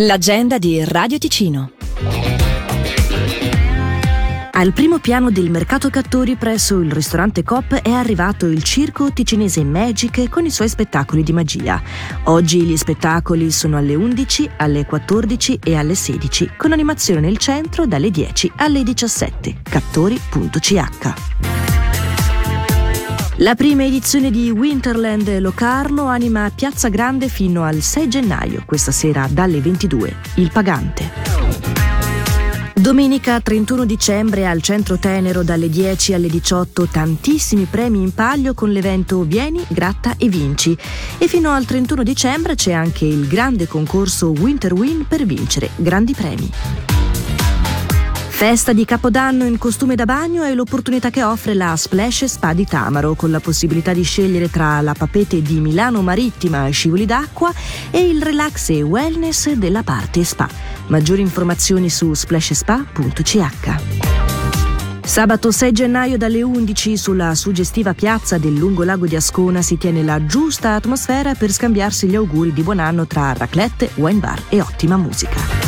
L'agenda di Radio Ticino. Al primo piano del mercato Cattori presso il ristorante Coop è arrivato il circo ticinese Magic con i suoi spettacoli di magia. Oggi gli spettacoli sono alle 11, alle 14 e alle 16 con animazione nel centro dalle 10 alle 17. Cattori.ch la prima edizione di Winterland Locarno anima Piazza Grande fino al 6 gennaio, questa sera dalle 22. Il Pagante. Domenica 31 dicembre al Centro Tenero dalle 10 alle 18 tantissimi premi in palio con l'evento Vieni, gratta e vinci. E fino al 31 dicembre c'è anche il grande concorso Winter Win per vincere grandi premi. Festa di Capodanno in costume da bagno è l'opportunità che offre la Splash Spa di Tamaro, con la possibilità di scegliere tra la papete di Milano Marittima e scivoli d'acqua e il relax e wellness della parte spa. Maggiori informazioni su splashspa.ch. Sabato 6 gennaio dalle 11 sulla suggestiva piazza del lungo lago di Ascona si tiene la giusta atmosfera per scambiarsi gli auguri di buon anno tra raclette, wine bar e ottima musica.